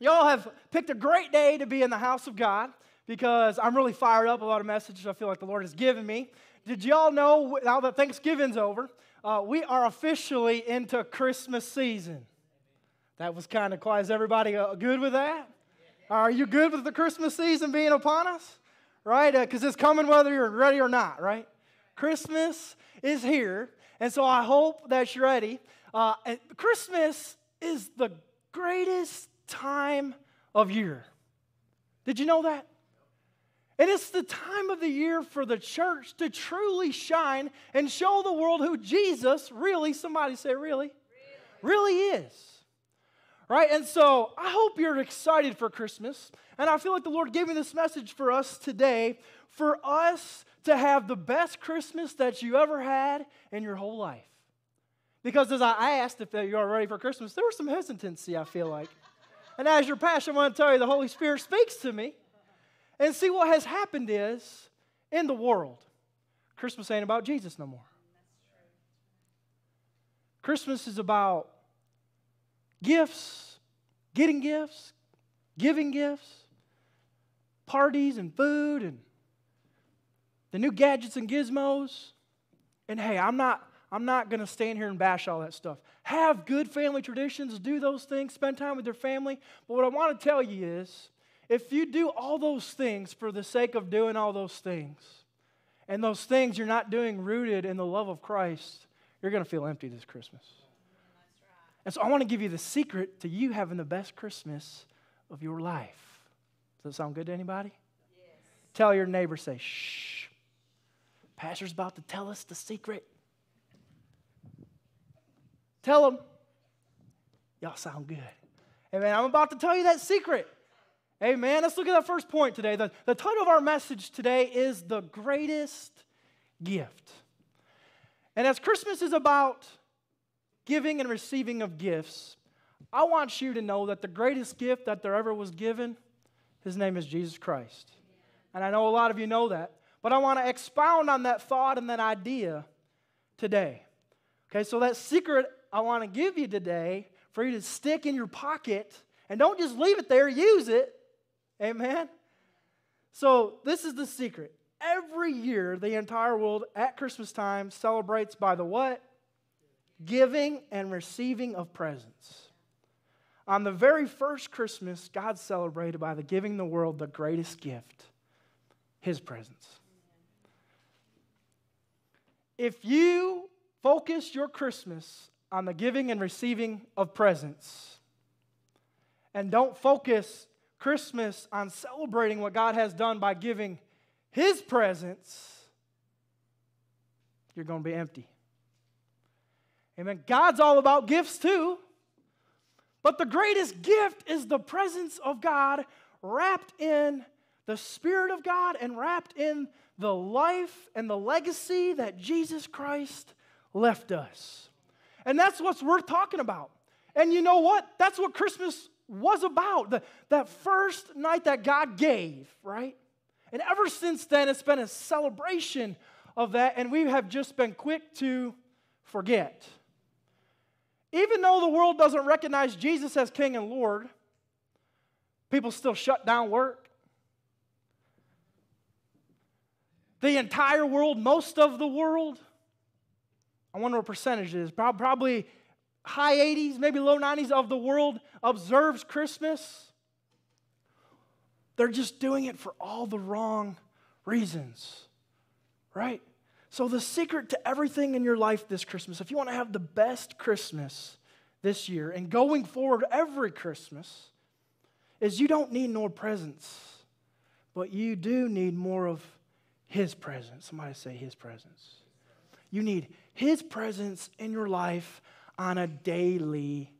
Y'all have picked a great day to be in the house of God because I'm really fired up about a message I feel like the Lord has given me. Did y'all know now that Thanksgiving's over, uh, we are officially into Christmas season? That was kind of quiet. Is everybody uh, good with that? Are you good with the Christmas season being upon us? Right? Because uh, it's coming whether you're ready or not, right? Christmas is here. And so I hope that you're ready. Uh, Christmas is the greatest time of year. Did you know that? And it's the time of the year for the church to truly shine and show the world who Jesus really, somebody say, really, really, really is. Right? And so I hope you're excited for Christmas. And I feel like the Lord gave me this message for us today for us to have the best Christmas that you ever had in your whole life. Because as I asked if you are ready for Christmas, there was some hesitancy, I feel like. And as your pastor, I want to tell you the Holy Spirit speaks to me. And see, what has happened is in the world, Christmas ain't about Jesus no more. Christmas is about gifts, getting gifts, giving gifts, parties and food and the new gadgets and gizmos. And hey, I'm not I'm not going to stand here and bash all that stuff. Have good family traditions, do those things, spend time with your family. But what I want to tell you is if you do all those things for the sake of doing all those things, and those things you're not doing rooted in the love of Christ, you're going to feel empty this Christmas. And so I want to give you the secret to you having the best Christmas of your life. Does that sound good to anybody? Yes. Tell your neighbor, say, shh. Pastor's about to tell us the secret. Tell them, y'all sound good. Amen. I'm about to tell you that secret. Amen. Let's look at that first point today. The, the title of our message today is The Greatest Gift. And as Christmas is about giving and receiving of gifts, I want you to know that the greatest gift that there ever was given, his name is Jesus Christ. And I know a lot of you know that, but I want to expound on that thought and that idea today. Okay, so that secret I want to give you today for you to stick in your pocket and don't just leave it there, use it. Amen? So, this is the secret. Every year, the entire world at Christmas time celebrates by the what? Giving and receiving of presents. On the very first Christmas, God celebrated by the giving the world the greatest gift His presence. If you focus your Christmas on the giving and receiving of presents. And don't focus Christmas on celebrating what God has done by giving His presents. You're going to be empty. Amen. God's all about gifts too. But the greatest gift is the presence of God wrapped in the Spirit of God and wrapped in the life and the legacy that Jesus Christ left us. And that's what's worth talking about. And you know what? That's what Christmas was about. The, that first night that God gave, right? And ever since then, it's been a celebration of that, and we have just been quick to forget. Even though the world doesn't recognize Jesus as King and Lord, people still shut down work. The entire world, most of the world, I wonder what percentage it is. Probably high 80s, maybe low 90s of the world observes Christmas. They're just doing it for all the wrong reasons, right? So, the secret to everything in your life this Christmas, if you want to have the best Christmas this year and going forward every Christmas, is you don't need more presents, but you do need more of His presence. Somebody say His presence. You need His presence in your life on a daily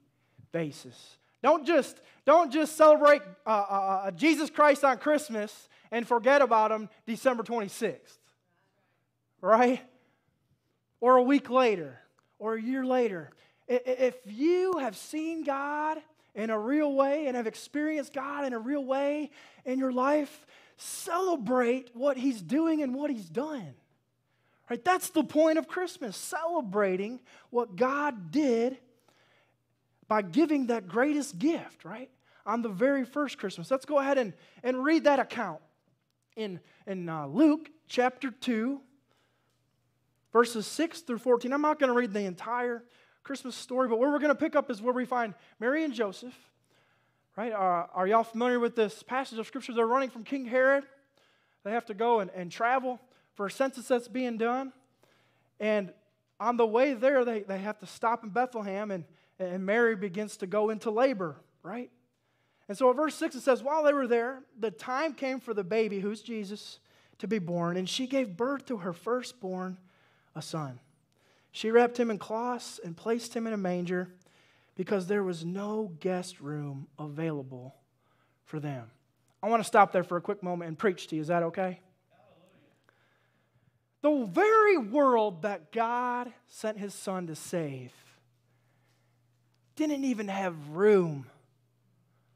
basis. Don't just, don't just celebrate uh, uh, uh, Jesus Christ on Christmas and forget about Him December 26th, right? Or a week later, or a year later. If you have seen God in a real way and have experienced God in a real way in your life, celebrate what He's doing and what He's done. Right? That's the point of Christmas, celebrating what God did by giving that greatest gift, right? on the very first Christmas. Let's go ahead and, and read that account in, in uh, Luke chapter 2, verses 6 through 14. I'm not going to read the entire Christmas story, but where we're going to pick up is where we find Mary and Joseph. Right? Uh, are y'all familiar with this passage of Scripture? They're running from King Herod. They have to go and, and travel for a census that's being done. And on the way there, they, they have to stop in Bethlehem, and, and Mary begins to go into labor, right? And so at verse 6, it says, While they were there, the time came for the baby, who's Jesus, to be born, and she gave birth to her firstborn, a son. She wrapped him in cloths and placed him in a manger because there was no guest room available for them. I want to stop there for a quick moment and preach to you. Is that okay? The very world that God sent his son to save didn't even have room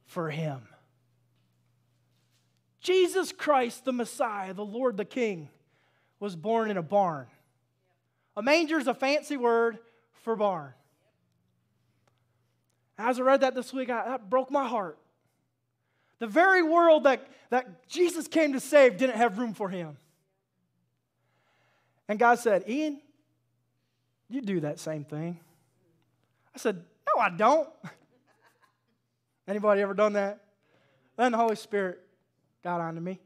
for him. Jesus Christ, the Messiah, the Lord, the King, was born in a barn. A manger is a fancy word for barn. As I read that this week, I, that broke my heart. The very world that, that Jesus came to save didn't have room for him. And God said, Ian, you do that same thing. I said, No, I don't. Anybody ever done that? Then the Holy Spirit got onto me. He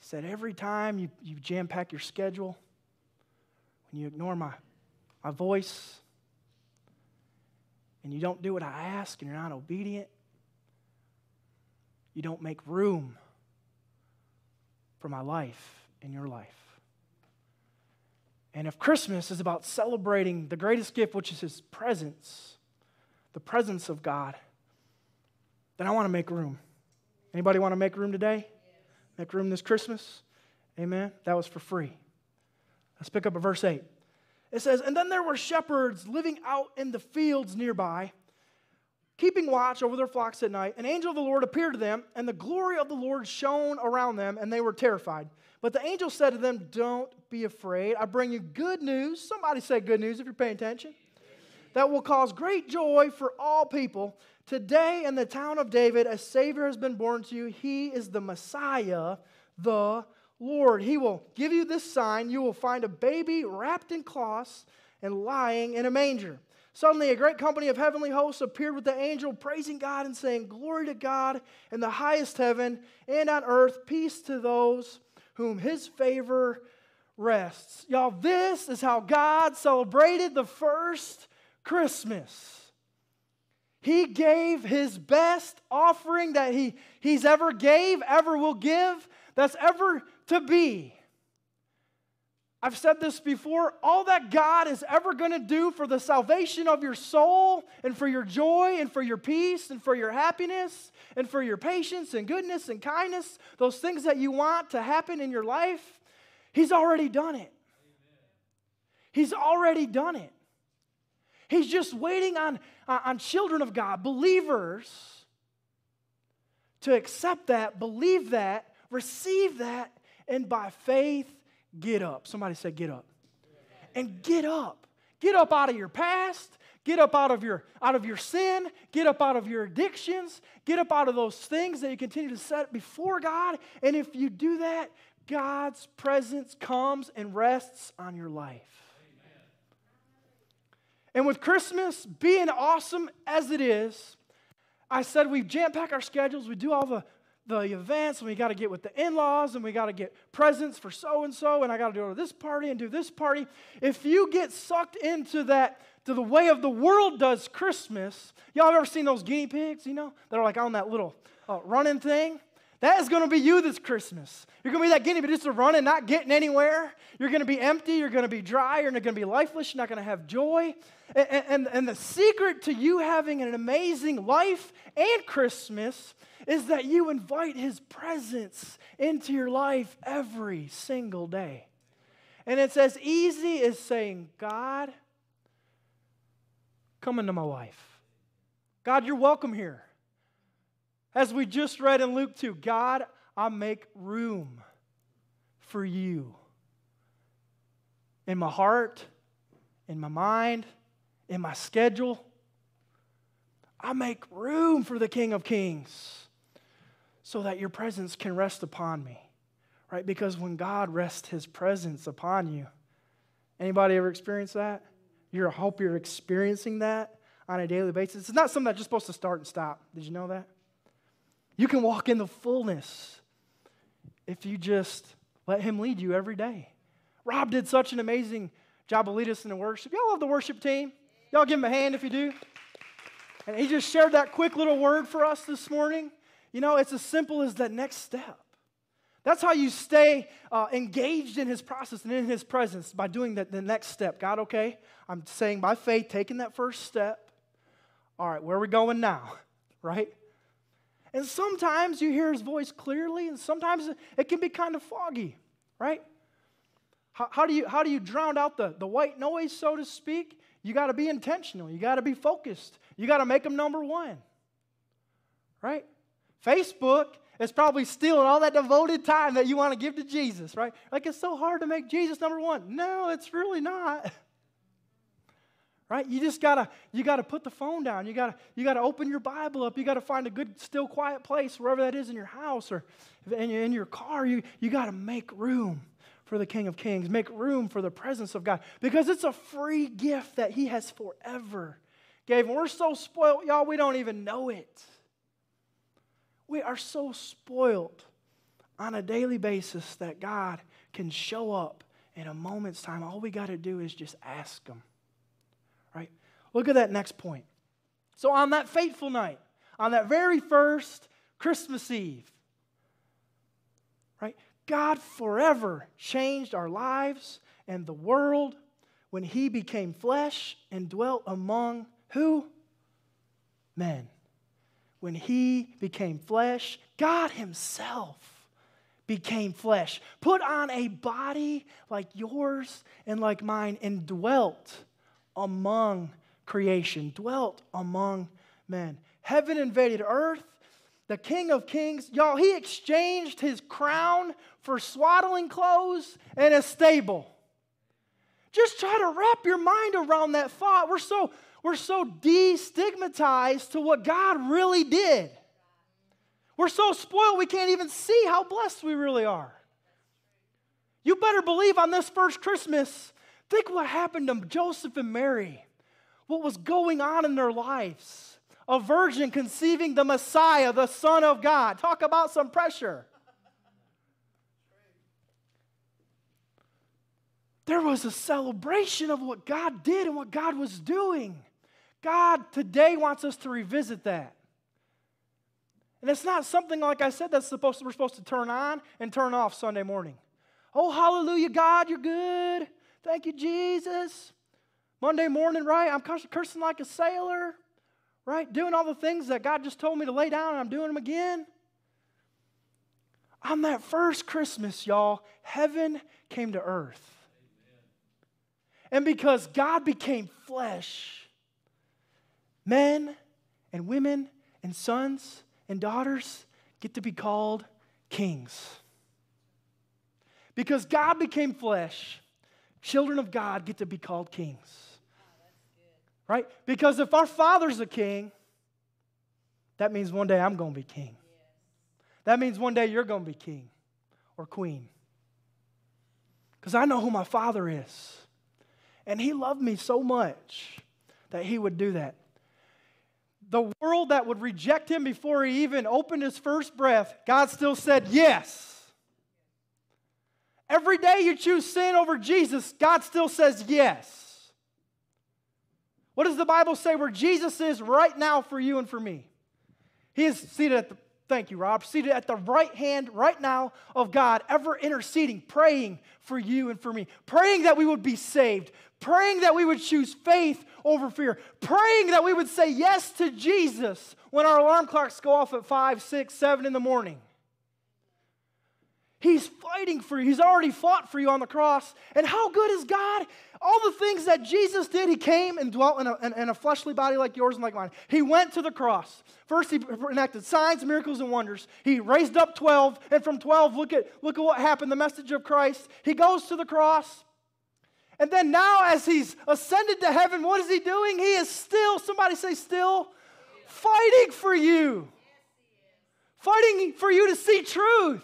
said, Every time you, you jam pack your schedule, when you ignore my, my voice, and you don't do what I ask, and you're not obedient, you don't make room for my life in your life. And if Christmas is about celebrating the greatest gift, which is His presence, the presence of God, then I want to make room. Anybody want to make room today? Make room this Christmas? Amen. That was for free. Let's pick up at verse 8. It says, And then there were shepherds living out in the fields nearby, keeping watch over their flocks at night. An angel of the Lord appeared to them, and the glory of the Lord shone around them, and they were terrified. But the angel said to them, Don't be afraid. I bring you good news. Somebody say good news if you're paying attention. That will cause great joy for all people. Today in the town of David, a Savior has been born to you. He is the Messiah, the Lord. He will give you this sign. You will find a baby wrapped in cloths and lying in a manger. Suddenly, a great company of heavenly hosts appeared with the angel, praising God and saying, Glory to God in the highest heaven, and on earth, peace to those whom his favor rests. Y'all, this is how God celebrated the first Christmas. He gave his best offering that he, he's ever gave, ever will give, that's ever to be. I've said this before all that God is ever going to do for the salvation of your soul and for your joy and for your peace and for your happiness and for your patience and goodness and kindness, those things that you want to happen in your life, He's already done it. He's already done it. He's just waiting on, on children of God, believers, to accept that, believe that, receive that, and by faith, get up. Somebody say, get up. And get up. Get up out of your past. Get up out of your out of your sin. Get up out of your addictions. Get up out of those things that you continue to set before God. And if you do that, God's presence comes and rests on your life. And with Christmas being awesome as it is, I said we jam pack our schedules, we do all the the events and we got to get with the in-laws and we got to get presents for so and so and I got to go to this party and do this party. If you get sucked into that to the way of the world does Christmas, y'all ever seen those guinea pigs, you know, that are like on that little uh, running thing? That is going to be you this Christmas. You're going to be that guinea just running, not getting anywhere. You're going to be empty. You're going to be dry. You're not going to be lifeless. You're not going to have joy. And, and, and the secret to you having an amazing life and Christmas is that you invite His presence into your life every single day. And it's as easy as saying, God, come into my life. God, you're welcome here. As we just read in Luke 2, God, I make room for you in my heart, in my mind, in my schedule. I make room for the King of Kings so that your presence can rest upon me. Right? Because when God rests his presence upon you, anybody ever experienced that? You hope you're experiencing that on a daily basis. It's not something that's just supposed to start and stop. Did you know that? You can walk in the fullness if you just let him lead you every day. Rob did such an amazing job of leading us in the worship. Y'all love the worship team? Y'all give him a hand if you do. And he just shared that quick little word for us this morning. You know, it's as simple as that next step. That's how you stay uh, engaged in his process and in his presence by doing that, the next step. God, okay, I'm saying by faith, taking that first step. All right, where are we going now? Right? And sometimes you hear his voice clearly, and sometimes it can be kind of foggy, right? How, how, do, you, how do you drown out the, the white noise, so to speak? You got to be intentional. You got to be focused. You got to make them number one. Right? Facebook is probably stealing all that devoted time that you want to give to Jesus, right? Like it's so hard to make Jesus number one. No, it's really not. Right? You just gotta you gotta put the phone down. You gotta you gotta open your Bible up. You gotta find a good, still, quiet place wherever that is in your house or in your, in your car. You you gotta make room for the King of Kings. Make room for the presence of God because it's a free gift that He has forever gave. We're so spoiled, y'all, we don't even know it. We are so spoiled on a daily basis that God can show up in a moment's time. All we got to do is just ask Him. Look at that next point. So, on that fateful night, on that very first Christmas Eve, right? God forever changed our lives and the world when he became flesh and dwelt among who? Men. When he became flesh, God himself became flesh, put on a body like yours and like mine, and dwelt among creation, dwelt among men. Heaven invaded earth, the King of Kings, y'all, he exchanged his crown for swaddling clothes and a stable. Just try to wrap your mind around that thought. We're so, we're so destigmatized to what God really did. We're so spoiled we can't even see how blessed we really are. You better believe on this first Christmas, think what happened to Joseph and Mary, what was going on in their lives a virgin conceiving the Messiah, the Son of God. Talk about some pressure. There was a celebration of what God did and what God was doing. God today wants us to revisit that. And it's not something, like I said, that's supposed to, we're supposed to turn on and turn off Sunday morning. Oh, hallelujah, God, you're good. Thank you, Jesus. Monday morning, right? I'm cursing like a sailor right? Doing all the things that God just told me to lay down, and I'm doing them again. On that first Christmas, y'all, heaven came to earth. And because God became flesh, men and women and sons and daughters get to be called kings. Because God became flesh, children of God get to be called kings right? Because if our father's a king, that means one day I'm going to be king. That means one day you're going to be king or queen. Because I know who my father is. And he loved me so much that he would do that. The world that would reject him before he even opened his first breath, God still said yes. Every day you choose sin over Jesus, God still says yes. What does the Bible say where Jesus is right now for you and for me? He is seated at the, thank you, Rob, seated at the right hand right now of God, ever interceding, praying for you and for me, praying that we would be saved, praying that we would choose faith over fear, praying that we would say yes to Jesus when our alarm clocks go off at five, six, seven in the morning. He's fighting for you. He's already fought for you on the cross. And how good is God? All the things that Jesus did, He came and dwelt in a, in, in a fleshly body like yours and like mine. He went to the cross. First, He enacted signs, miracles, and wonders. He raised up 12, and from 12, look at, look at what happened the message of Christ. He goes to the cross. And then now, as He's ascended to heaven, what is He doing? He is still, somebody say, still fighting for you, fighting for you to see truth,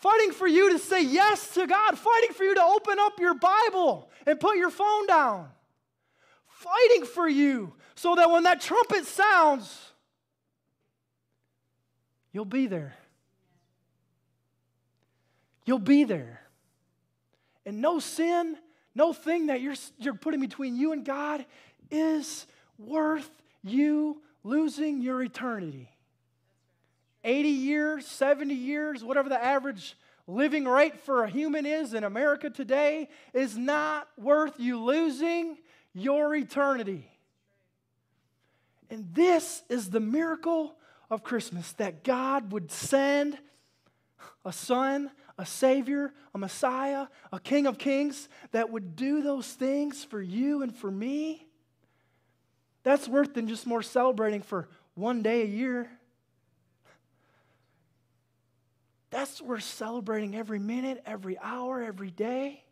fighting for you to say yes to God, fighting for you to open up your Bible and put your phone down, fighting for you so that when that trumpet sounds, you'll be there. You'll be there. And no sin, no thing that you're, you're putting between you and God is worth you losing your eternity. 80 years, 70 years, whatever the average living rate for a human is in America today, is not worth you losing your eternity. And this is the miracle of Christmas that God would send a son, a savior, a messiah, a king of kings that would do those things for you and for me. That's worth than just more celebrating for one day a year. That's worth celebrating every minute, every hour, every day.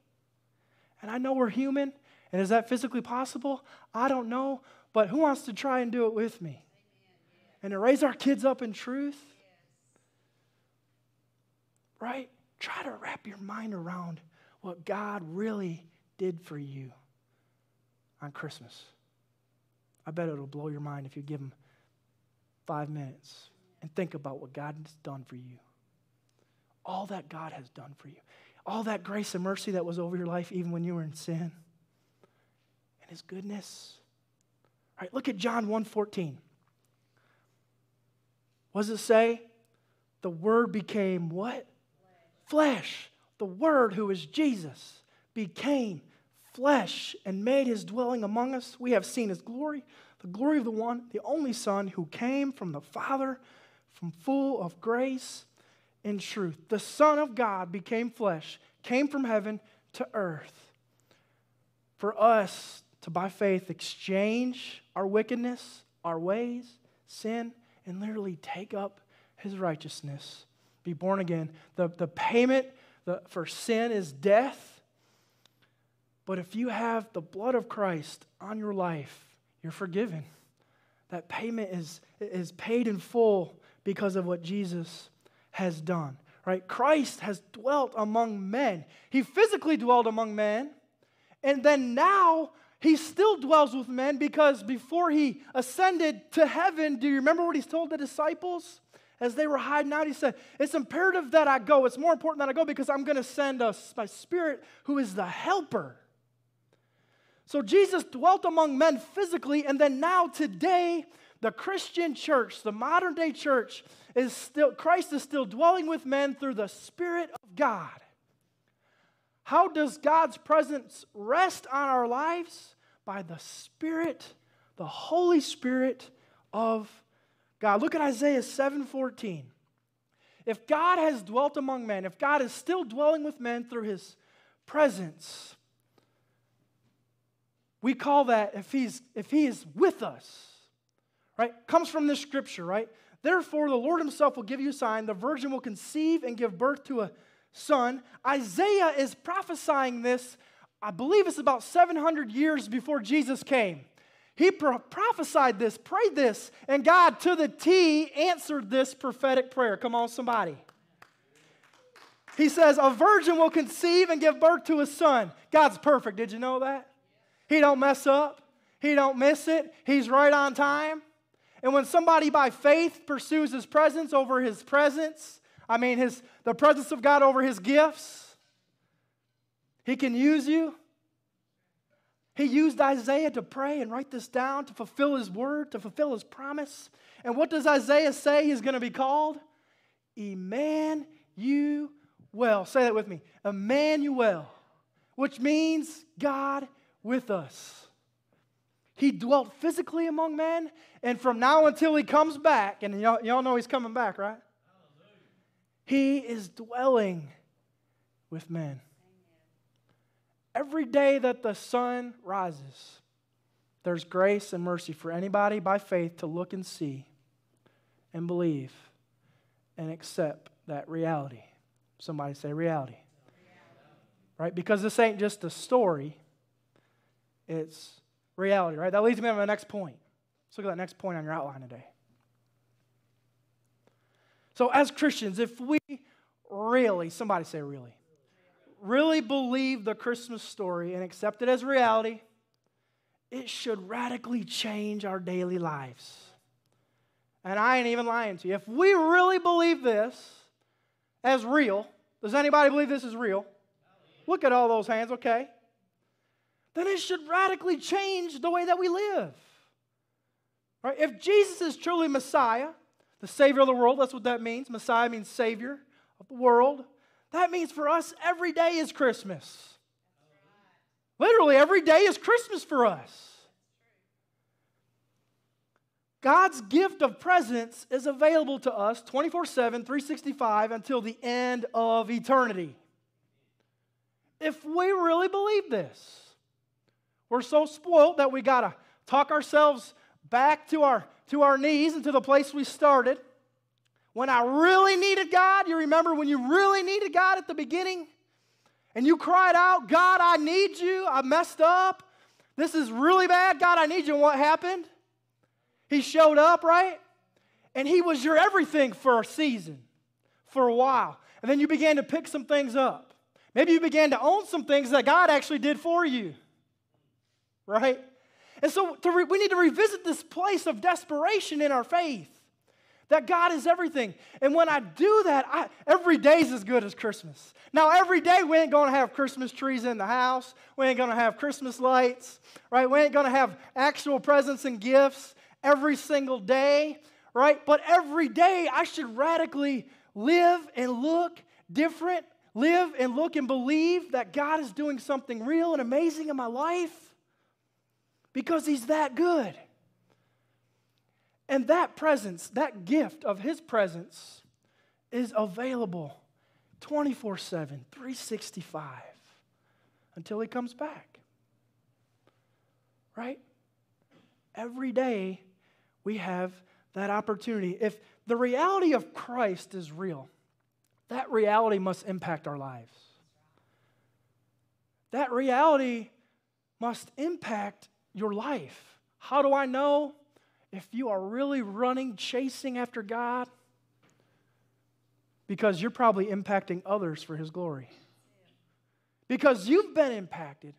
And I know we're human, and is that physically possible? I don't know, but who wants to try and do it with me? And to raise our kids up in truth? Right? Try to wrap your mind around what God really did for you on Christmas. I bet it'll blow your mind if you give them five minutes and think about what God has done for you. All that God has done for you. All that grace and mercy that was over your life even when you were in sin. And his goodness. All right, look at John 1:14. What does it say? The word became what? Flesh. The word who is Jesus became flesh and made his dwelling among us. We have seen his glory, the glory of the one, the only Son who came from the Father, from full of grace and truth. The Son of God became flesh, came from heaven to earth for us to, by faith, exchange our wickedness, our ways, sin, and literally take up his righteousness, be born again. The, the payment the, for sin is death but if you have the blood of Christ on your life, you're forgiven. That payment is, is paid in full because of what Jesus has done. Right? Christ has dwelt among men. He physically dwelt among men, and then now he still dwells with men because before he ascended to heaven, do you remember what he's told the disciples? As they were hiding out, he said, It's imperative that I go. It's more important that I go because I'm going to send us my spirit who is the helper. So Jesus dwelt among men physically, and then now today, the Christian church, the modern day church, is still, Christ is still dwelling with men through the Spirit of God. How does God's presence rest on our lives? By the Spirit, the Holy Spirit of God. Look at Isaiah 7:14. If God has dwelt among men, if God is still dwelling with men through his presence, we call that if he's if he is with us, right? Comes from this scripture, right? Therefore, the Lord himself will give you a sign. The virgin will conceive and give birth to a son. Isaiah is prophesying this, I believe it's about 700 years before Jesus came. He pro- prophesied this, prayed this, and God to the T answered this prophetic prayer. Come on, somebody. He says, A virgin will conceive and give birth to a son. God's perfect. Did you know that? He don't mess up. He don't miss it. He's right on time. And when somebody by faith pursues his presence over his presence, I mean his the presence of God over his gifts, he can use you. He used Isaiah to pray and write this down to fulfill his word, to fulfill his promise. And what does Isaiah say he's going to be called? Emmanuel. Say that with me. Emmanuel, which means God with us. He dwelt physically among men, and from now until he comes back, and y'all, y'all know he's coming back, right? He is dwelling with men. Every day that the sun rises, there's grace and mercy for anybody by faith to look and see and believe and accept that reality. Somebody say reality. Right? Because this ain't just a story, it's reality, right? That leads me to my next point. Let's look at that next point on your outline today. So, as Christians, if we really, somebody say really, really believe the Christmas story and accept it as reality, it should radically change our daily lives. And I ain't even lying to you. If we really believe this as real, does anybody believe this is real? Look at all those hands, okay? Then it should radically change the way that we live. Right? If Jesus is truly Messiah, the Savior of the world, that's what that means. Messiah means Savior of the world. That means for us, every day is Christmas. Literally, every day is Christmas for us. God's gift of presence is available to us 24 7, 365 until the end of eternity. If we really believe this, we're so spoiled that we got to talk ourselves back to our, to our knees and to the place we started. When I really needed God, you remember when you really needed God at the beginning? And you cried out, God, I need you. I messed up. This is really bad. God, I need you. And what happened? He showed up, right? And He was your everything for a season, for a while. And then you began to pick some things up. Maybe you began to own some things that God actually did for you, right? And so re- we need to revisit this place of desperation in our faith that God is everything. And when I do that, I, every day is as good as Christmas. Now, every day we ain't to have Christmas trees in the house. We ain't to have Christmas lights, right? We ain't to have actual presents and gifts every single day, right? But every day I should radically live and look different, live and look and believe that God is doing something real and amazing in my life because He's that good. And that presence, that gift of His presence, is available 24 7, 365 until He comes back. Right? Every day we have that opportunity. If the reality of Christ is real, that reality must impact our lives. That reality must impact your life. How do I know? if you are really running, chasing after God, because you're probably impacting others for His glory. Because you've been impacted.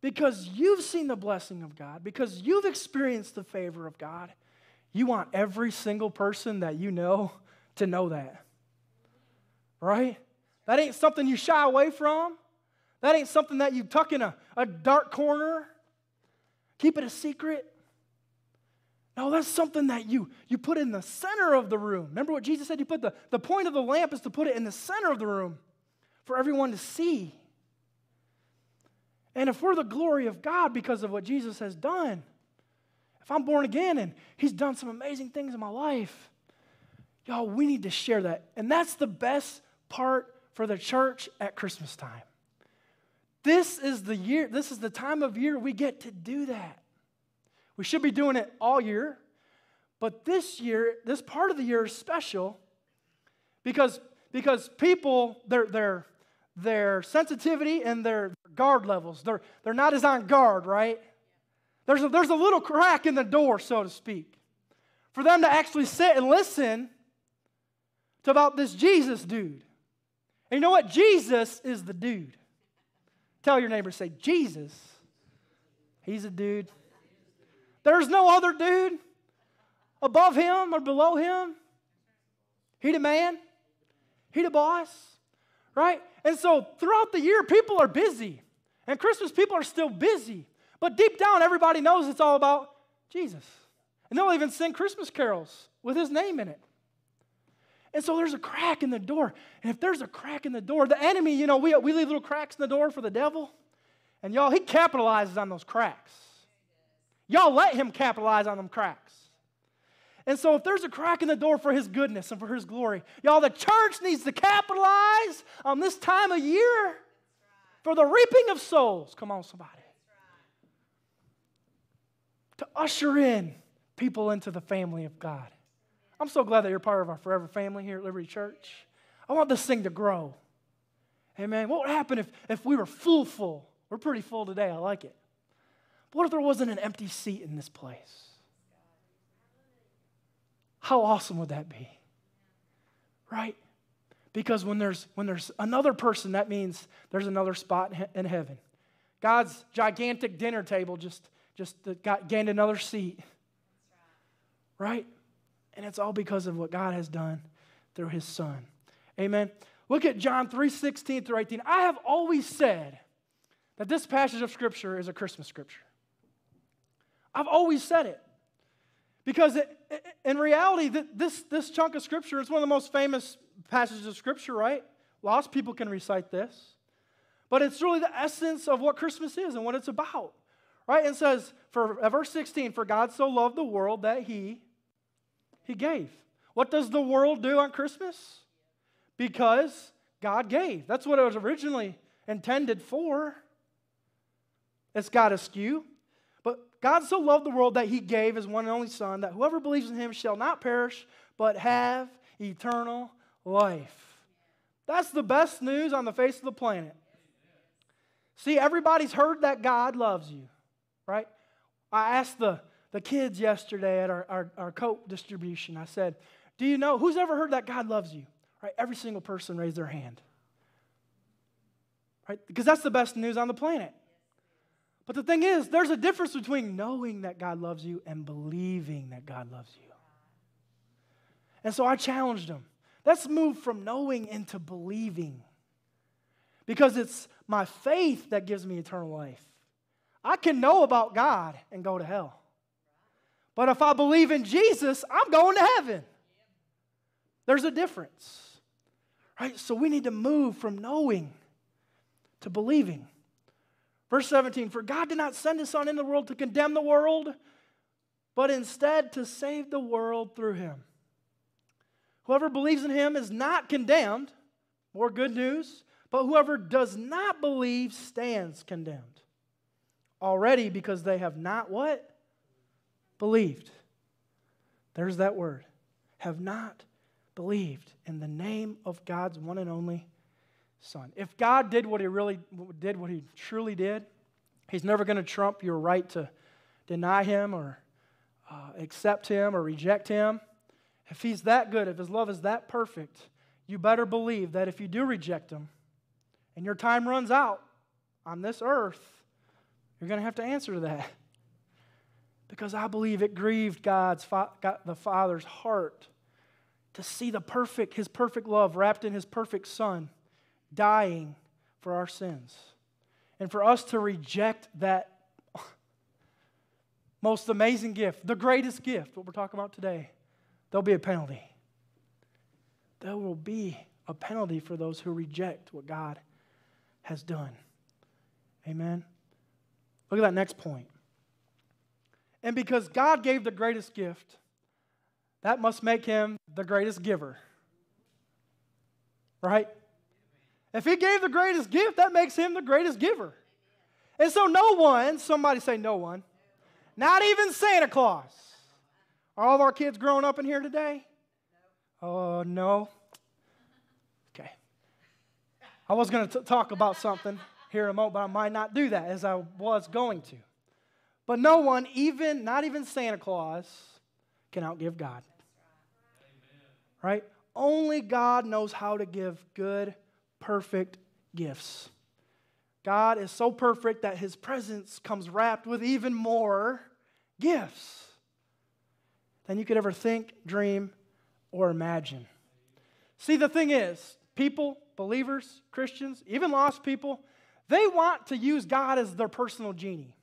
Because you've seen the blessing of God. Because you've experienced the favor of God. You want every single person that you know to know that. Right? That ain't something you shy away from. That ain't something that you tuck in a, a dark corner. Keep it a secret. No, that's something that you, you put in the center of the room. Remember what Jesus said? You put the, the point of the lamp is to put it in the center of the room for everyone to see. And if we're the glory of God because of what Jesus has done, if I'm born again and He's done some amazing things in my life, y'all, we need to share that. And that's the best part for the church at Christmas time. This is the year, this is the time of year we get to do that. We should be doing it all year, but this year, this part of the year is special because, because people, their, their, their sensitivity and their guard levels, they're, they're not as on guard, right? There's a, there's a little crack in the door, so to speak, for them to actually sit and listen to about this Jesus dude. And you know what? Jesus is the dude. Tell your neighbor, say, Jesus, he's a dude. There's no other dude above him or below him. He the man, he the boss, right? And so throughout the year, people are busy. And Christmas, people are still busy. But deep down, everybody knows it's all about Jesus. And they'll even sing Christmas carols with his name in it. And so there's a crack in the door. And if there's a crack in the door, the enemy, you know, we, we leave little cracks in the door for the devil. And y'all, he capitalizes on those cracks. Y'all let him capitalize on them cracks. And so, if there's a crack in the door for his goodness and for his glory, y'all, the church needs to capitalize on this time of year for the reaping of souls. Come on, somebody. To usher in people into the family of God. I'm so glad that you're part of our forever family here at Liberty Church. I want this thing to grow. Amen. What would happen if, if we were full, full? We're pretty full today. I like it. What if there wasn't an empty seat in this place? How awesome would that be? Right? Because when there's, when there's another person, that means there's another spot in heaven. God's gigantic dinner table just, just got, gained another seat. Right? And it's all because of what God has done through his son. Amen. Look at John 3 16 through 18. I have always said that this passage of Scripture is a Christmas Scripture. I've always said it. Because it, in reality, this, this chunk of Scripture is one of the most famous passages of Scripture, right? Lots of people can recite this. But it's really the essence of what Christmas is and what it's about. Right? It says, for uh, verse 16, for God so loved the world that he, he gave. What does the world do on Christmas? Because God gave. That's what it was originally intended for. It's got askew. But God so loved the world that he gave his one and only Son, that whoever believes in him shall not perish, but have eternal life. That's the best news on the face of the planet. See, everybody's heard that God loves you, right? I asked the, the kids yesterday at our, our, our coat distribution, I said, Do you know who's ever heard that God loves you? Right? Every single person raised their hand. Right? Because that's the best news on the planet. But the thing is, there's a difference between knowing that God loves you and believing that God loves you. And so I challenged them. Let's move from knowing into believing. Because it's my faith that gives me eternal life. I can know about God and go to hell. But if I believe in Jesus, I'm going to heaven. There's a difference. Right? So we need to move from knowing to believing. Verse 17 For God did not send his Son in the world to condemn the world, but instead to save the world through him. Whoever believes in him is not condemned. More good news. But whoever does not believe stands condemned. Already because they have not what? Believed. There's that word. Have not believed in the name of God's one and only Son. If God did what he really did, what he truly did, he's never going to trump your right to deny him or uh, accept him or reject him. If he's that good, if his love is that perfect, you better believe that if you do reject him and your time runs out on this earth, you're going to have to answer to that. Because I believe it grieved God's God, the Father's heart to see the perfect his perfect love wrapped in his perfect son dying for our sins. And for us to reject that most amazing gift, the greatest gift, what we're talking about today, there'll be a penalty. There will be a penalty for those who reject what God has done. Amen. Look at that next point. And because God gave the greatest gift, that must make him the greatest giver. Right? If he gave the greatest gift, that makes him the greatest giver. And so, no one, somebody say no one, not even Santa Claus, are all of our kids growing up in here today? Oh, no. Okay. I was going to talk about something here in a moment, but I might not do that as I was going to. But no one, even, not even Santa Claus, can outgive God. Right? Only God knows how to give good, perfect gifts. God is so perfect that his presence comes wrapped with even more gifts than you could ever think, dream, or imagine. See, the thing is, people, believers, Christians, even lost people, they want to use God as their personal genie.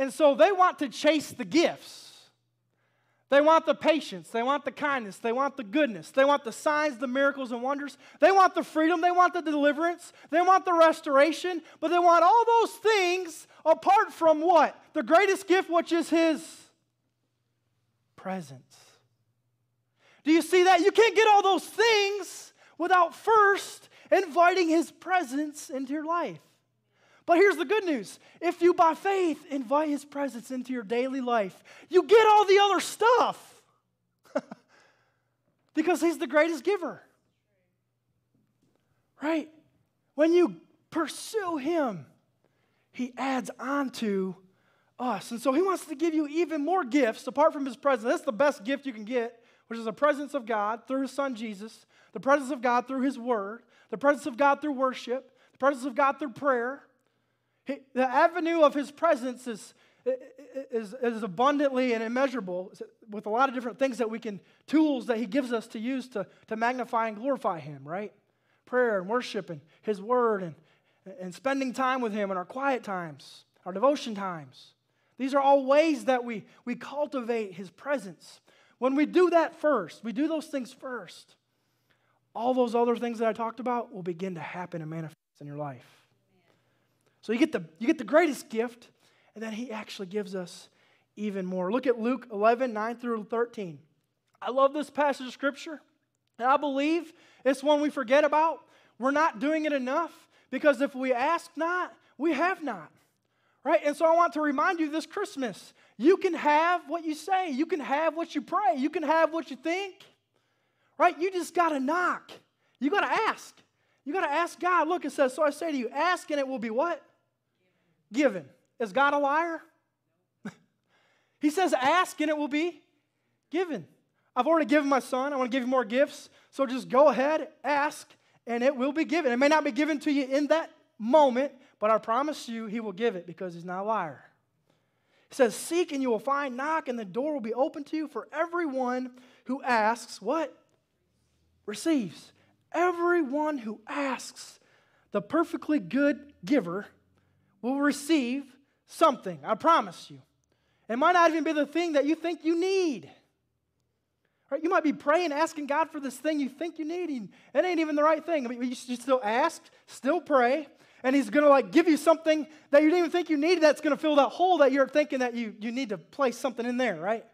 And so they want to chase the gifts. They want the patience. They want the kindness. They want the goodness. They want the signs, the miracles, and wonders. They want the freedom. They want the deliverance. They want the restoration. But they want all those things apart from what? The greatest gift, which is His presence. Do you see that? You can't get all those things without first inviting His presence into your life. But here's the good news if you, by faith, invite His presence into your daily life, you get all the other stuff because He's the greatest giver. Right? When you pursue Him, He adds on to us. And so he wants to give you even more gifts apart from his presence. That's the best gift you can get, which is the presence of God through his son Jesus, the presence of God through his word, the presence of God through worship, the presence of God through prayer. He, the avenue of his presence is, is, is abundantly and immeasurable with a lot of different things that we can, tools that he gives us to use to, to magnify and glorify him, right? Prayer and worship and his word and, and spending time with him in our quiet times, our devotion times. These are all ways that we, we cultivate his presence. When we do that first, we do those things first, all those other things that I talked about will begin to happen and manifest in your life. So you get the, you get the greatest gift, and then he actually gives us even more. Look at Luke 11, 9 through 13. I love this passage of scripture, and I believe it's one we forget about. We're not doing it enough because if we ask not, we have not. Right? And so I want to remind you this Christmas you can have what you say, you can have what you pray, you can have what you think. Right? You just got to knock. You got to ask. You got to ask God. Look, it says, So I say to you, ask and it will be what? Given. Is God a liar? he says, Ask and it will be given. I've already given my son. I want to give you more gifts. So just go ahead, ask, and it will be given. It may not be given to you in that moment, but I promise you, he will give it because he's not a liar. He says, Seek and you will find, knock and the door will be open to you. For everyone who asks, what? Receives. Everyone who asks, the perfectly good giver will receive something. I promise you. It might not even be the thing that you think you need. Right? You might be praying, asking God for this thing you think you need, and it ain't even the right thing. I mean, you still ask, still pray, and he's going to like give you something that you didn't even think you needed that's going to fill that hole that you're thinking that you, you need to place something in there, right?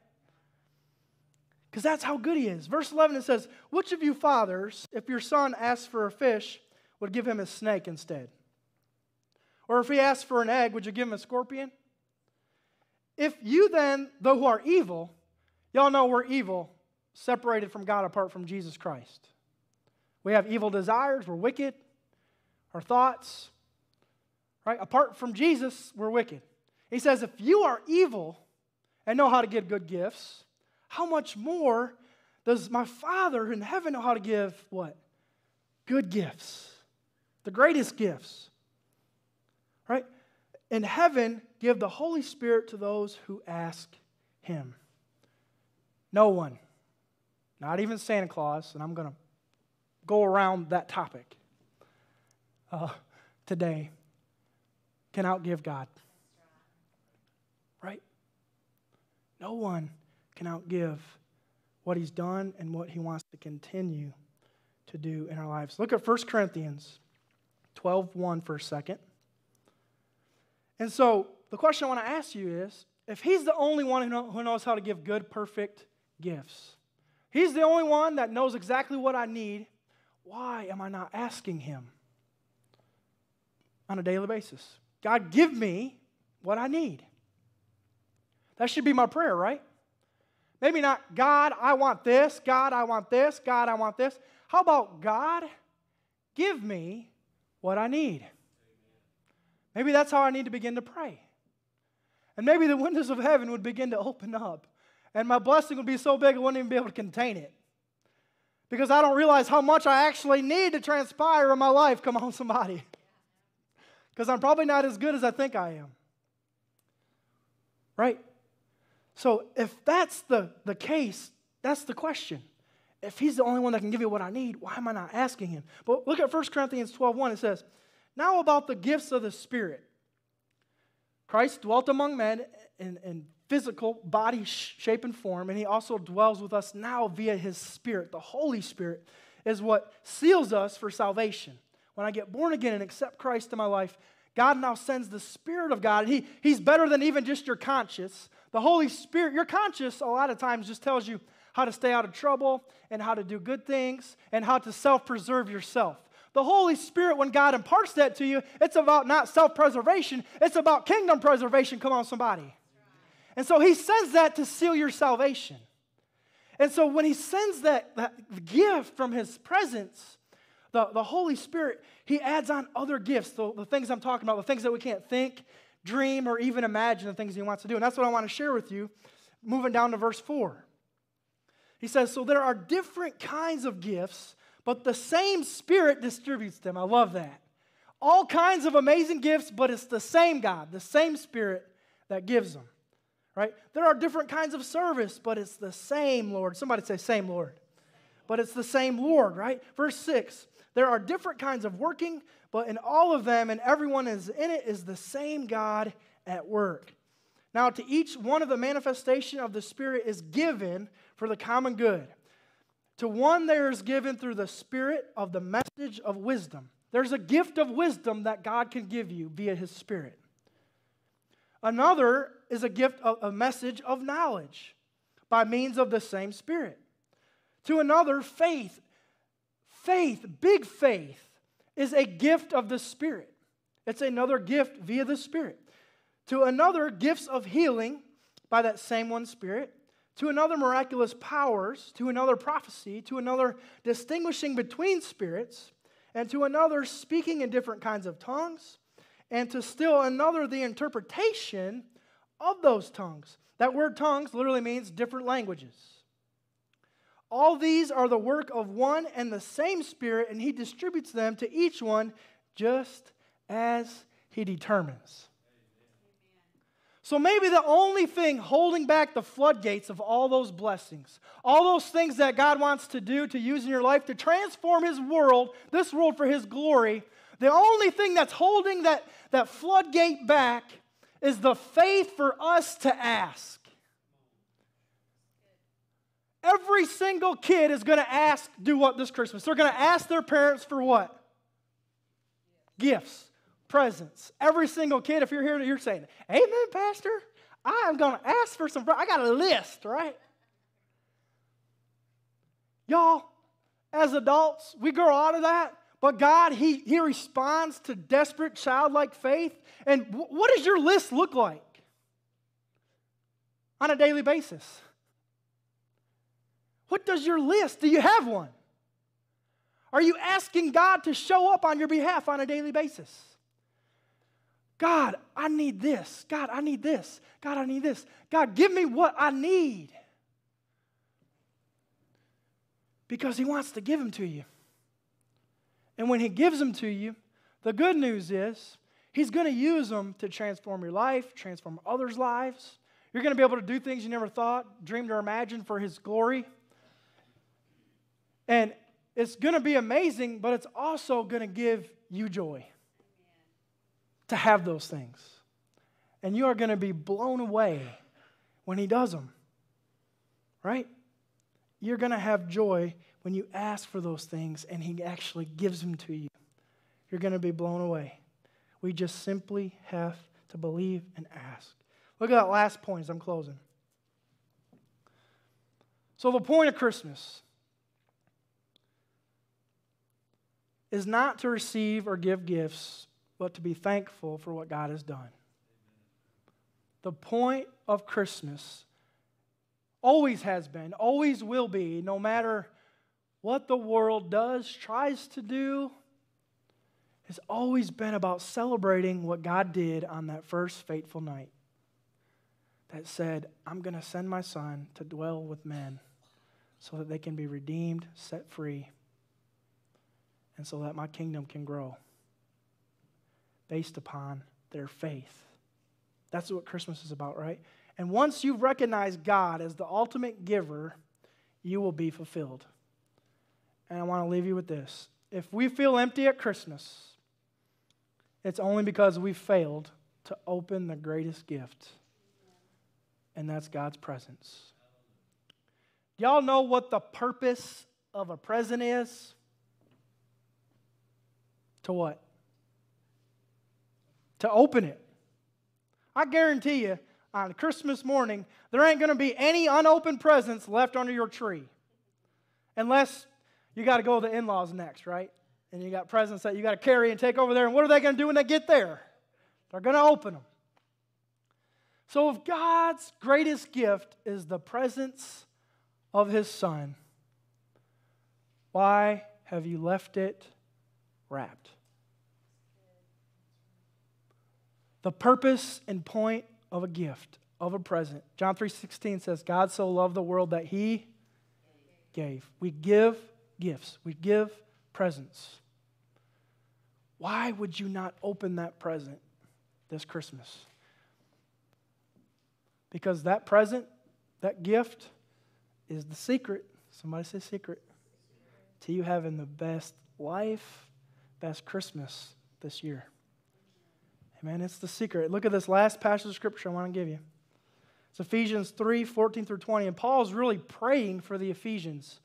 Because that's how good he is. Verse 11 it says, Which of you fathers, if your son asks for a fish, would give him a snake instead? Or if he asks for an egg, would you give him a scorpion? If you then, though who are evil, y'all know we're evil, separated from God apart from Jesus Christ. We have evil desires, we're wicked, our thoughts, Right? Apart from Jesus, we're wicked. He says, if you are evil and know how to give good gifts, how much more does my Father in heaven know how to give what? Good gifts. The greatest gifts. Right? In heaven, give the Holy Spirit to those who ask Him. No one, not even Santa Claus, and I'm going to go around that topic uh, today can outgive God. Right? No one can outgive what he's done and what he wants to continue to do in our lives. Look at 1 Corinthians 12 1 for a second. And so the question I want to ask you is if he's the only one who knows how to give good, perfect gifts, he's the only one that knows exactly what I need, why am I not asking him on a daily basis? God, give me what I need. That should be my prayer, right? Maybe not, God, I want this. God, I want this. God, I want this. How about, God, give me what I need? Maybe that's how I need to begin to pray. And maybe the windows of heaven would begin to open up, and my blessing would be so big I wouldn't even be able to contain it. Because I don't realize how much I actually need to transpire in my life. Come on, somebody because I'm probably not as good as I think I am. Right? So if that's the, the case, that's the question. If he's the only one that can give you what I need, why am I not asking him? But look at 1 Corinthians 12 1. It says, Now about the gifts of the Spirit. Christ dwelt among men in, in physical body shape and form, and he also dwells with us now via his Spirit. The Holy Spirit is what seals us for salvation when I get born again and accept Christ in my life, God now sends the Spirit of God. He, he's better than even just your conscience. The Holy Spirit, your conscience, a lot of times just tells you how to stay out of trouble and how to do good things and how to self preserve yourself. The Holy Spirit, when God imparts that to you, it's about not self preservation, it's about kingdom preservation. Come on, somebody. And so He sends that to seal your salvation. And so when He sends that, that gift from His presence, the, the Holy Spirit, He adds on other gifts, the, the things I'm talking about, the things that we can't think, dream or even imagine the things He wants to do. And that's what I want to share with you, moving down to verse 4. He says, So there are different kinds of gifts, but the same Spirit distributes them. I love that. All kinds of amazing gifts, but it's the same God, the same Spirit that gives them. Right? There are different kinds of service, but it's the same Lord. Somebody say, Same Lord. But it's the same Lord, right? Verse 6 There are different kinds of working, but in all of them and everyone is in it is the same God at work. Now, to each one of the manifestation of the Spirit is given for the common good. To one there is given through the Spirit of the message of wisdom. There's a gift of wisdom that God can give you via His Spirit. Another is a gift of a message of knowledge by means of the same Spirit. To another, faith. Faith, big faith, is a gift of the Spirit. It's another gift via the Spirit. To another, gifts of healing by that same one Spirit to another miraculous powers, to another prophecy, to another distinguishing between spirits, and to another speaking in different kinds of tongues, and to still another the interpretation of those tongues. That word tongues literally means different languages. All these are the work of one and the same Spirit, and He distributes them to each one just as He determines. So maybe the only thing holding back the floodgates of all those blessings, all those things that God wants to do to use in your life to transform His world, this world for His glory, the only thing that's holding that, that floodgate back is the faith for us to ask. Every single kid is going to ask, do what this Christmas? They're going to ask their parents for what? Gifts presents. Every single kid, if you're here, you're saying, Amen, Pastor. I am going to ask for some. I got a list, right? Y'all, as adults, we grow out of that. But God, He, he responds to desperate childlike faith. And w- what does your list look like on a daily basis? What does your list? Do you have one? Are you asking God to show up on your behalf on a daily basis? God, I need this. God, I need this. God, I need this. God, give me what I need. Because He wants to give them to you. And when He gives them to you, the good news is He's going to use them to transform your life, transform others' lives. You're going to be able to do things you never thought, dreamed, or imagined for His glory. And it's going to be amazing, but it's also going to give you joy to have those things. And you are going to be blown away when He does them. Right? You're going to have joy when you ask for those things and He actually gives them to you. You're going to be blown away. We just simply have to believe and ask. Look at that last point as I'm closing. So, the point of Christmas is not to receive or give gifts but to be thankful for what God has done. The point of Christmas always has been, always will be, no matter what the world does, tries to do, has always been about celebrating what God did on that first fateful night. That said, I'm going to send my son to dwell with men so that they can be redeemed, set free, and so that my kingdom can grow based upon their faith. That's what Christmas is about, right? And once you've recognized God as the ultimate giver, you will be fulfilled. And I want to leave you with this. If we feel empty at Christmas, it's only because we failed to open the greatest gift, and that's God's presence. Y'all know what the purpose of a present is? To what? To open it. I guarantee you, on Christmas morning, there ain't going to be any unopened presents left under your tree. Unless you got to go to the in laws next, right? And you got presents that you got to carry and take over there. And what are they going to do when they get there? They're going to open them. So, if God's greatest gift is the presence of His Son, why have you left it wrapped? The purpose and point of a gift, of a present. John 3:16 says, God so loved the world that he gave. We give gifts. We give presents. Why would you not open that present this Christmas? Because that present, that gift, is the secret. Somebody say secret. To you having the best life, best Christmas this year. Amen. It's the secret. Look at this last passage of scripture I want to give you. It's Ephesians 3 14 through 20. And Paul's really praying for the Ephesians.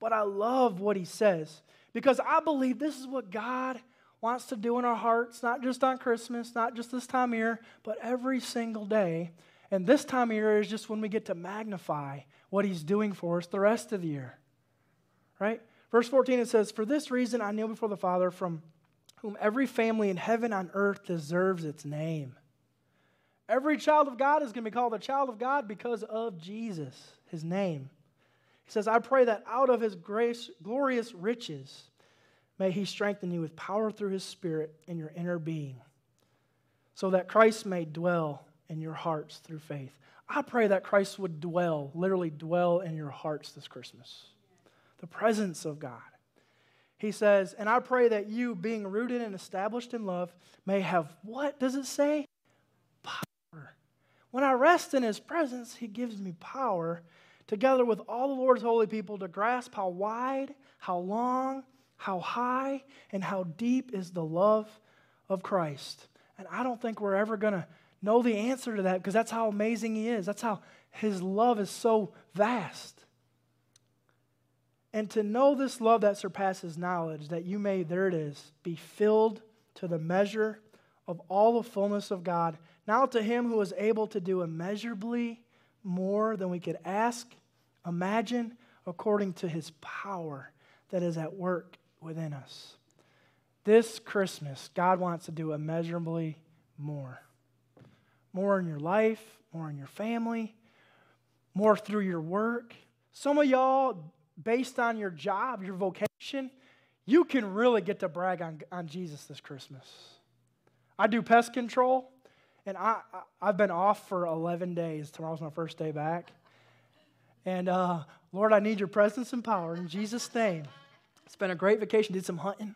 But I love what he says because I believe this is what God wants to do in our hearts, not just on Christmas, not just this time of year, but every single day. And this time of year is just when we get to magnify what he's doing for us the rest of the year. Right? Verse 14 it says, For this reason I kneel before the Father, from whom every family in heaven and earth deserves its name. Every child of God is going to be called a child of God because of Jesus, his name. He says, I pray that out of his grace, glorious riches, may he strengthen you with power through his Spirit in your inner being, so that Christ may dwell in your hearts through faith. I pray that Christ would dwell, literally dwell in your hearts this Christmas. The presence of God. He says, and I pray that you, being rooted and established in love, may have what does it say? Power. When I rest in his presence, he gives me power together with all the Lord's holy people to grasp how wide, how long, how high, and how deep is the love of Christ. And I don't think we're ever going to know the answer to that because that's how amazing He is. That's how His love is so vast. And to know this love that surpasses knowledge, that you may, there it is, be filled to the measure of all the fullness of God. Now to Him who is able to do immeasurably more than we could ask, imagine, according to his power that is at work within us. This Christmas, God wants to do immeasurably more. More in your life, more in your family, more through your work. Some of y'all, based on your job, your vocation, you can really get to brag on, on Jesus this Christmas. I do pest control. And I, I, have been off for 11 days. Tomorrow's my first day back. And uh, Lord, I need your presence and power in Jesus' name. It's been a great vacation, did some hunting.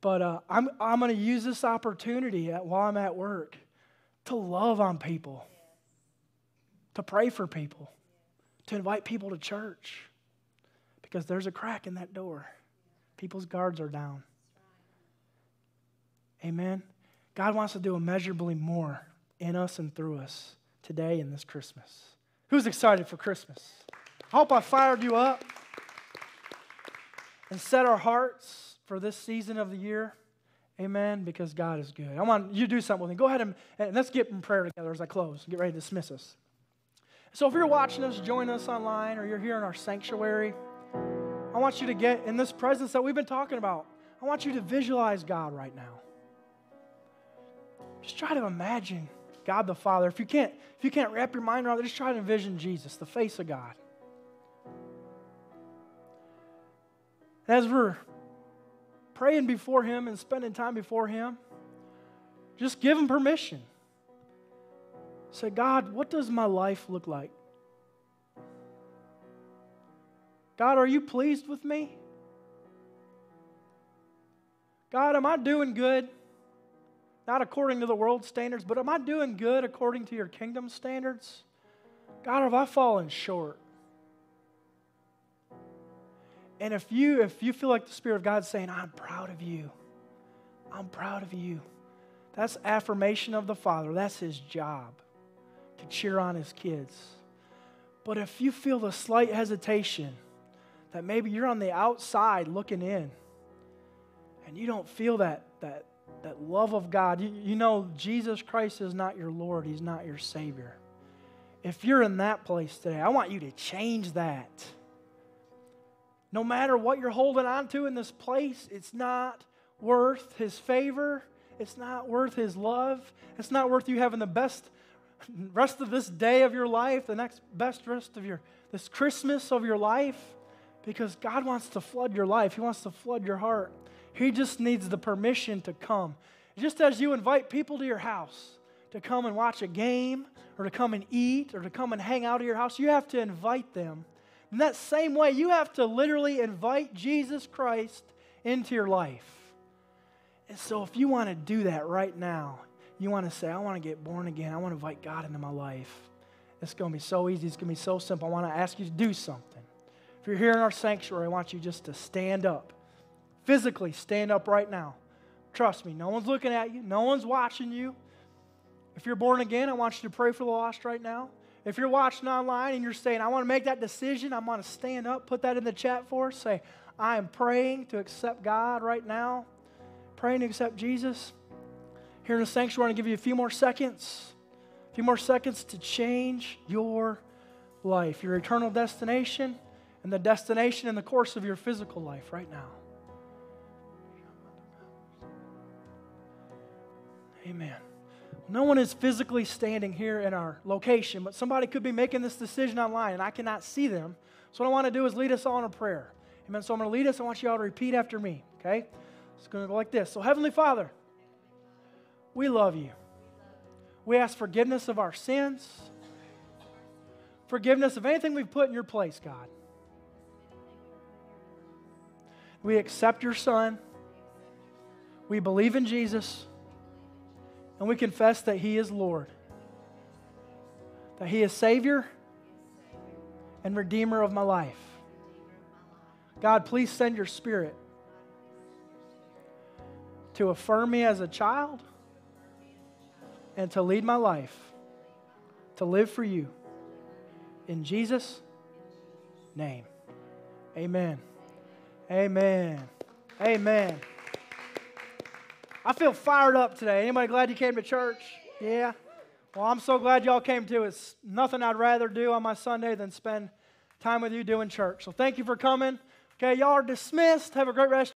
But uh, I'm, I'm going to use this opportunity at, while I'm at work to love on people, to pray for people, to invite people to church. Because there's a crack in that door. People's guards are down. Amen. God wants to do immeasurably more in us and through us today and this Christmas. Who's excited for Christmas? I hope I fired you up and set our hearts for this season of the year. Amen. Because God is good. I want you to do something with me. Go ahead and, and let's get in prayer together as I close and get ready to dismiss us. So if you're watching us, join us online, or you're here in our sanctuary, I want you to get in this presence that we've been talking about. I want you to visualize God right now. Just try to imagine God the Father. If you can't, if you can't wrap your mind around it, just try to envision Jesus, the face of God. As we're praying before Him and spending time before Him, just give Him permission. Say, God, what does my life look like? God, are you pleased with me? God, am I doing good? not according to the world's standards, but am I doing good according to your kingdom standards? God, have I fallen short? And if you if you feel like the Spirit of God's saying, I'm proud of you, I'm proud of you, that's affirmation of the Father. That's his job to cheer on his kids. But if you feel the slight hesitation that maybe you're on the outside looking in and you don't feel that, that that love of God. You, you know, Jesus Christ is not your Lord, He's not your Savior. If you're in that place today, I want you to change that. No matter what you're holding on to in this place, it's not worth His favor. It's not worth His love. It's not worth you having the best rest of this day of your life, the next best rest of your this Christmas of your life, because God wants to flood your life. He wants to flood your heart. He just needs the permission to come. Just as you invite people to your house to come and watch a game or to come and eat or to come and hang out at your house, you have to invite them. In that same way, you have to literally invite Jesus Christ into your life. And so, if you want to do that right now, you want to say, I want to get born again, I want to invite God into my life. It's going to be so easy, it's going to be so simple. I want to ask you to do something. If you're here in our sanctuary, I want you just to stand up. Physically, stand up right now. Trust me, no one's looking at you, no one's watching you. If you're born again, I want you to pray for the lost right now. If you're watching online and you're saying, I want to make that decision, I want to stand up, put that in the chat for us. Say, I am praying to accept God right now, praying to accept Jesus. Here in the sanctuary, I want to give you a few more seconds, a few more seconds to change your life, your eternal destination, and the destination in the course of your physical life right now. Amen. No one is physically standing here in our location, but somebody could be making this decision online and I cannot see them. So, what I want to do is lead us all in a prayer. Amen. So, I'm going to lead us. I want you all to repeat after me, okay? It's going to go like this. So, Heavenly Father, we love you. We ask forgiveness of our sins, forgiveness of anything we've put in your place, God. We accept your Son. We believe in Jesus and we confess that He is Lord, that He is Savior and Redeemer of my life. God, please send your Spirit to affirm me as a child and to lead my life, to live for you. In Jesus' name, amen. Amen. Amen. I feel fired up today. Anybody glad you came to church? Yeah? Well, I'm so glad y'all came too. It's nothing I'd rather do on my Sunday than spend time with you doing church. So thank you for coming. Okay, y'all are dismissed. Have a great rest.